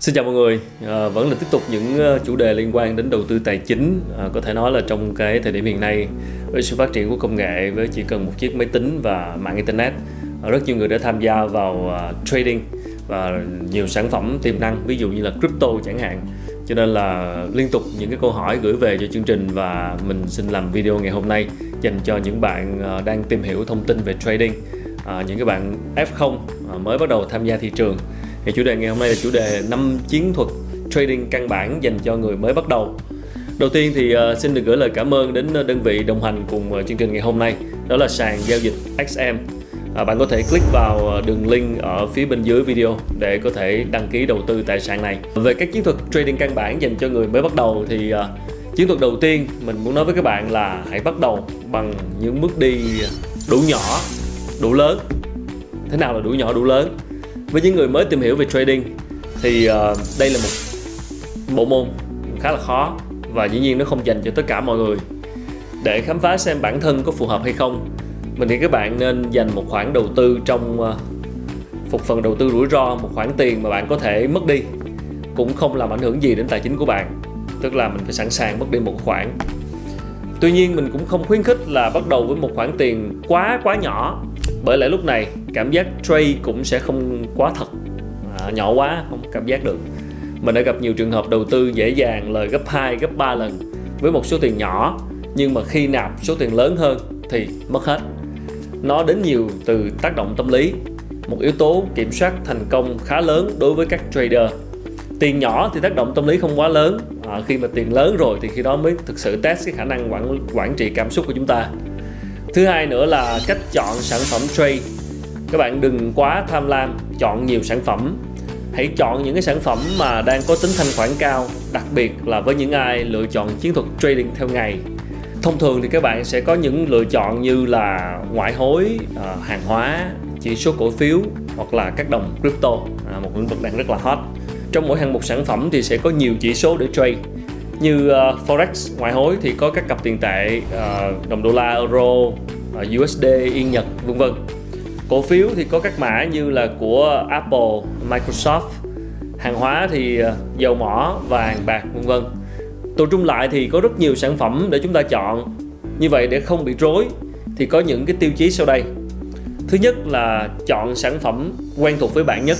Xin chào mọi người, à, vẫn là tiếp tục những ờ, chủ đề liên quan đến đầu tư tài chính à, Có thể nói là trong cái thời điểm hiện nay với sự phát triển của công nghệ với chỉ cần một chiếc máy tính và mạng internet à, Rất nhiều người đã tham gia vào à, trading và nhiều sản phẩm tiềm năng ví dụ như là crypto chẳng hạn. Cho nên là liên tục những cái câu hỏi gửi về cho chương trình và mình xin làm video ngày hôm nay dành cho những bạn đang tìm hiểu thông tin về trading. À, những cái bạn F0 mới bắt đầu tham gia thị trường thì chủ đề ngày hôm nay là chủ đề 5 chiến thuật trading căn bản dành cho người mới bắt đầu. Đầu tiên thì uh, xin được gửi lời cảm ơn đến ờ, đơn vị đồng hành cùng uh, chương trình ngày hôm nay đó là sàn giao dịch XM à, bạn có thể click vào đường link ở phía bên dưới video để có thể đăng ký đầu tư tại sàn này. Về các chiến thuật trading căn bản dành cho người mới bắt đầu thì uh, chiến thuật đầu tiên mình muốn nói với các bạn là hãy bắt đầu bằng những bước đi đủ nhỏ đủ lớn. Thế nào là đủ nhỏ đủ lớn? Với những người mới tìm hiểu về trading thì uh, đây là một bộ môn khá là khó và dĩ nhiên nó không dành cho tất cả mọi người. Để khám phá xem bản thân có phù hợp hay không mình nghĩ các bạn nên dành một khoản đầu tư trong uh, một phần đầu tư rủi ro một khoản tiền mà bạn có thể mất đi. Cũng không làm ảnh hưởng gì đến tài chính của bạn tức là mình phải sẵn sàng mất đi một khoản. Tuy nhiên mình cũng không khuyến khích là bắt đầu với một khoản tiền quá quá nhỏ bởi lẽ lúc này cảm giác trade cũng sẽ không quá thật. À, nhỏ quá không cảm giác được. Mình đã gặp nhiều trường hợp đầu tư dễ dàng lời gấp 2, gấp 3 lần với một số tiền nhỏ nhưng mà khi nạp số tiền lớn hơn thì mất hết. Nó đến nhiều từ tác động tâm lý một yếu tố kiểm soát thành công khá lớn đối với các trader. Tiền nhỏ thì tác động tâm lý không quá lớn à, khi mà tiền lớn rồi thì khi đó mới thực sự test cái khả năng quản quản trị cảm xúc của chúng ta thứ hai nữa là cách chọn sản phẩm trade. Các bạn đừng quá tham lam, chọn nhiều sản phẩm. Hãy chọn những cái sản phẩm mà đang có tính thanh khoản cao, đặc biệt là với những ai lựa chọn chiến thuật trading theo ngày. Thông thường thì các bạn sẽ có những lựa chọn như là ngoại hối à, hàng hóa, chỉ số cổ phiếu hoặc là các đồng crypto. À, một lĩnh vực đang rất là hot. Trong mỗi hạng mục sản phẩm thì sẽ có nhiều chỉ số để trade như uh, forex ngoại hối thì có các cặp tiền tệ uh, đồng đô la euro ờ, uh, USD yên nhật vân vân. Cổ phiếu thì có các mã như là của Apple Microsoft. Hàng hóa thì uh, dầu mỏ vàng bạc vân vân. Tổ trung lại thì có rất nhiều sản phẩm để chúng ta chọn. Như vậy để không bị rối thì có những cái tiêu chí sau đây. Thứ nhất là chọn sản phẩm quen thuộc với bạn nhất.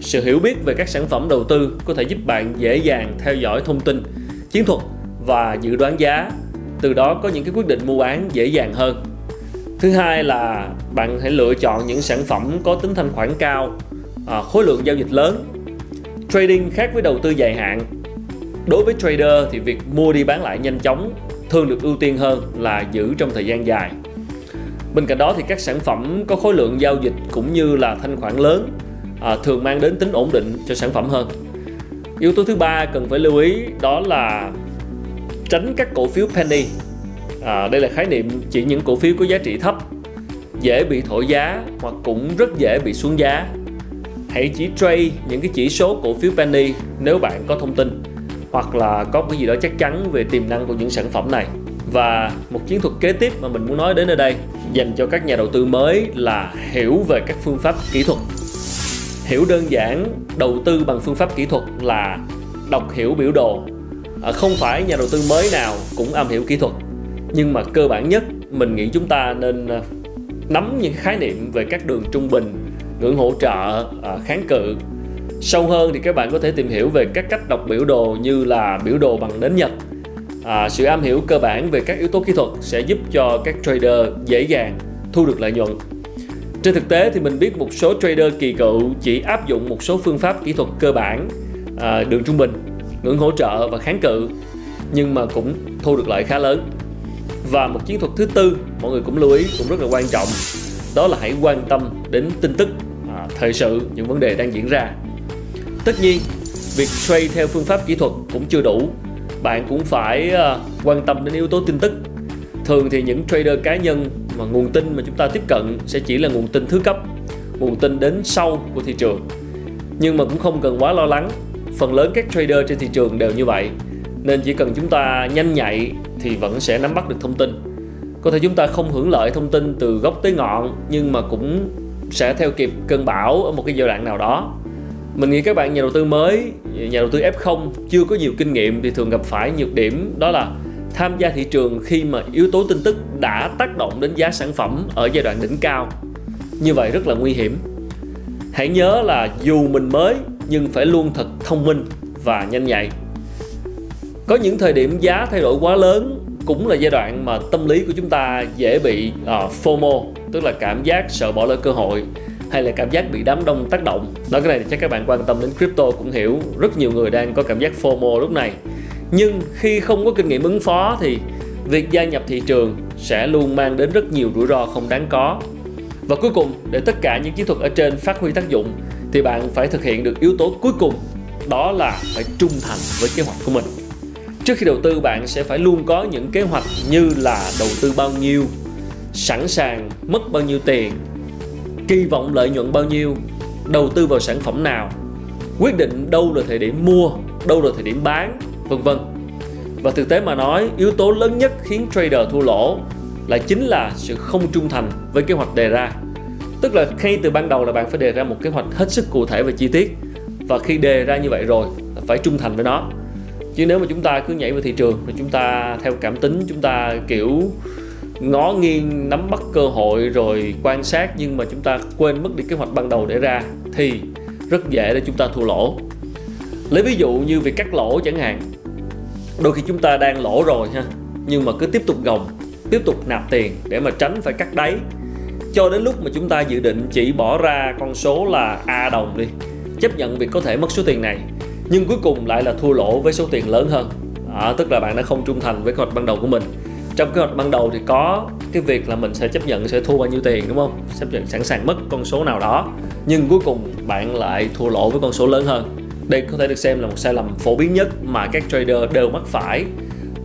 Sự hiểu biết về các sản phẩm đầu tư có thể giúp bạn dễ dàng theo dõi thông tin chiến thuật và dự đoán giá. Từ đó có những cái quyết định mua bán dễ dàng hơn. Thứ hai là bạn hãy lựa chọn những sản phẩm có tính thanh khoản cao à, khối lượng giao dịch lớn. Trading khác với đầu tư dài hạn. Đối với trader thì việc mua đi bán lại nhanh chóng thường được ưu tiên hơn là giữ trong thời gian dài. Bên cạnh đó thì các sản phẩm có khối lượng giao dịch cũng như là thanh khoản lớn à, thường mang đến tính ổn định cho sản phẩm hơn yếu tố thứ ba cần phải lưu ý đó là tránh các cổ phiếu penny. À, đây là khái niệm chỉ những cổ phiếu có giá trị thấp dễ bị thổi giá hoặc cũng rất dễ bị xuống giá. Hãy chỉ trade những cái chỉ số cổ phiếu penny nếu bạn có thông tin hoặc là có cái gì đó chắc chắn về tiềm năng của những sản phẩm này. Và một chiến thuật kế tiếp mà mình muốn nói đến ở đây dành cho các nhà đầu tư mới là hiểu về các phương pháp kỹ thuật hiểu đơn giản đầu tư bằng phương pháp kỹ thuật là đọc hiểu biểu đồ. À, không phải nhà đầu tư mới nào cũng am hiểu kỹ thuật. Nhưng mà cơ bản nhất mình nghĩ chúng ta nên à, nắm những khái niệm về các đường trung bình ngưỡng hỗ trợ à, kháng cự. Sâu hơn thì các bạn có thể tìm hiểu về các cách đọc biểu đồ như là biểu đồ bằng nến nhật. À, sự am hiểu cơ bản về các yếu tố kỹ thuật sẽ giúp cho các trader dễ dàng thu được lợi nhuận trên thực tế thì mình biết một số trader kỳ cựu chỉ áp dụng một số phương pháp kỹ thuật cơ bản, à, đường trung bình, ngưỡng hỗ trợ và kháng cự nhưng mà cũng thu được lợi khá lớn. Và một chiến thuật thứ tư mọi người cũng lưu ý cũng rất là quan trọng đó là hãy quan tâm đến tin tức, à, thời sự, những vấn đề đang diễn ra. Tất nhiên, việc trade theo phương pháp kỹ thuật cũng chưa đủ. Bạn cũng phải à, quan tâm đến yếu tố tin tức. Thường thì những trader cá nhân mà nguồn tin mà chúng ta tiếp cận sẽ chỉ là nguồn tin thứ cấp, nguồn tin đến sau của thị trường. Nhưng mà cũng không cần quá lo lắng, phần lớn các trader trên thị trường đều như vậy, nên chỉ cần chúng ta nhanh nhạy thì vẫn sẽ nắm bắt được thông tin. Có thể chúng ta không hưởng lợi thông tin từ gốc tới ngọn, nhưng mà cũng sẽ theo kịp cơn bão ở một cái giai đoạn nào đó. Mình nghĩ các bạn nhà đầu tư mới, nhà đầu tư F0 chưa có nhiều kinh nghiệm thì thường gặp phải nhược điểm đó là tham gia thị trường khi mà yếu tố tin tức đã tác động đến giá sản phẩm ở giai đoạn đỉnh cao. Như vậy rất là nguy hiểm. Hãy nhớ là dù mình mới nhưng phải luôn thật thông minh và nhanh nhạy. Có những thời điểm giá thay đổi quá lớn cũng là giai đoạn mà tâm lý của chúng ta dễ bị uh, FOMO tức là cảm giác sợ bỏ lỡ cơ hội hay là cảm giác bị đám đông tác động. Nói cái này thì chắc các bạn quan tâm đến crypto cũng hiểu. Rất nhiều người đang có cảm giác FOMO lúc này nhưng khi không có kinh nghiệm ứng phó thì việc gia nhập thị trường sẽ luôn mang đến rất nhiều rủi ro không đáng có. Và cuối cùng, để tất cả những chiến thuật ở trên phát huy tác dụng thì bạn phải thực hiện được yếu tố cuối cùng, đó là phải trung thành với kế hoạch của mình. Trước khi đầu tư, bạn sẽ phải luôn có những kế hoạch như là đầu tư bao nhiêu, sẵn sàng mất bao nhiêu tiền, kỳ vọng lợi nhuận bao nhiêu, đầu tư vào sản phẩm nào, quyết định đâu là thời điểm mua, đâu là thời điểm bán vân vân. Và thực tế mà nói, yếu tố lớn nhất khiến trader thua lỗ là chính là sự không trung thành với kế hoạch đề ra. Tức là ngay từ ban đầu là bạn phải đề ra một kế hoạch hết sức cụ thể và chi tiết. Và khi đề ra như vậy rồi phải trung thành với nó. Chứ nếu mà chúng ta cứ nhảy vào thị trường và chúng ta theo cảm tính, chúng ta kiểu ngó nghiêng, nắm bắt cơ hội, rồi quan sát nhưng mà chúng ta quên mất đi kế hoạch ban đầu để ra thì rất dễ để chúng ta thua lỗ. Lấy ví dụ như việc cắt lỗ chẳng hạn đôi khi chúng ta đang lỗ rồi ha nhưng mà cứ tiếp tục gồng tiếp tục nạp tiền để mà tránh phải cắt đáy. Cho đến lúc mà chúng ta dự định chỉ bỏ ra con số là a đồng đi chấp nhận việc có thể mất số tiền này nhưng cuối cùng lại là thua lỗ với số tiền lớn hơn. À, tức là bạn đã không trung thành với kế hoạch ban đầu của mình. Trong kế hoạch ban đầu thì có cái việc là mình sẽ chấp nhận sẽ thua bao nhiêu tiền đúng không? Chấp nhận sẵn sàng mất con số nào đó nhưng cuối cùng bạn lại thua lỗ với con số lớn hơn đây có thể được xem là một sai lầm phổ biến nhất mà các trader đều mắc phải.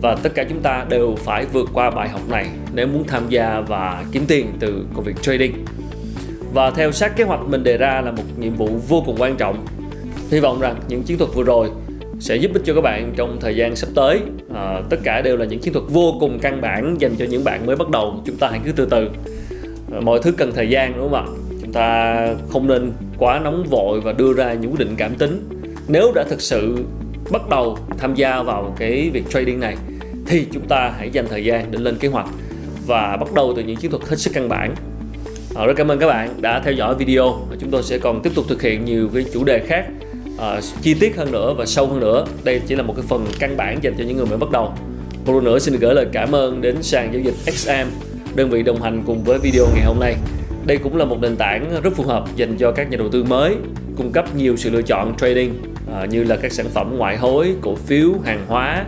Và tất cả chúng ta đều phải vượt qua bài học này nếu muốn tham gia và kiếm tiền từ công việc trading. Và theo sát kế hoạch mình đề ra là một nhiệm vụ vô cùng quan trọng. Hy vọng rằng những chiến thuật vừa rồi sẽ giúp ích cho các bạn trong thời gian sắp tới. À, tất cả đều là những chiến thuật vô cùng căn bản dành cho những bạn mới bắt đầu. Chúng ta hãy cứ từ từ. À, mọi thứ cần thời gian đúng không ạ? Chúng ta không nên quá nóng vội và đưa ra những quyết định cảm tính nếu đã thực sự bắt đầu tham gia vào cái việc trading này thì chúng ta hãy dành thời gian để lên kế hoạch và bắt đầu từ những chiến thuật hết sức căn bản. Ờ, rất cảm ơn các bạn đã theo dõi video và chúng tôi sẽ còn tiếp tục thực hiện nhiều cái chủ đề khác uh, chi tiết hơn nữa và sâu hơn nữa. Đây chỉ là một cái phần căn bản dành cho những người mới bắt đầu. Một lần nữa xin được gửi lời cảm ơn đến sàn giao dịch XM đơn vị đồng hành cùng với video ngày hôm nay. Đây cũng là một nền tảng rất phù hợp dành cho các nhà đầu tư mới cung cấp nhiều sự lựa chọn trading uh, như là các sản phẩm ngoại hối cổ phiếu hàng hóa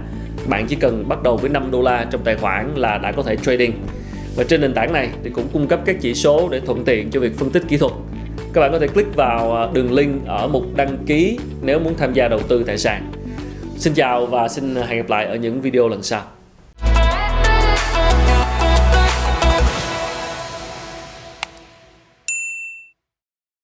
bạn chỉ cần bắt đầu với 5 đô la trong tài khoản là đã có thể trading và trên nền tảng này thì cũng cung cấp các chỉ số để thuận tiện cho việc phân tích kỹ thuật các bạn có thể click vào ờ, đường link ở mục đăng ký nếu muốn tham gia đầu tư tài sản. Xin chào và xin hẹn gặp lại ở những video lần sau.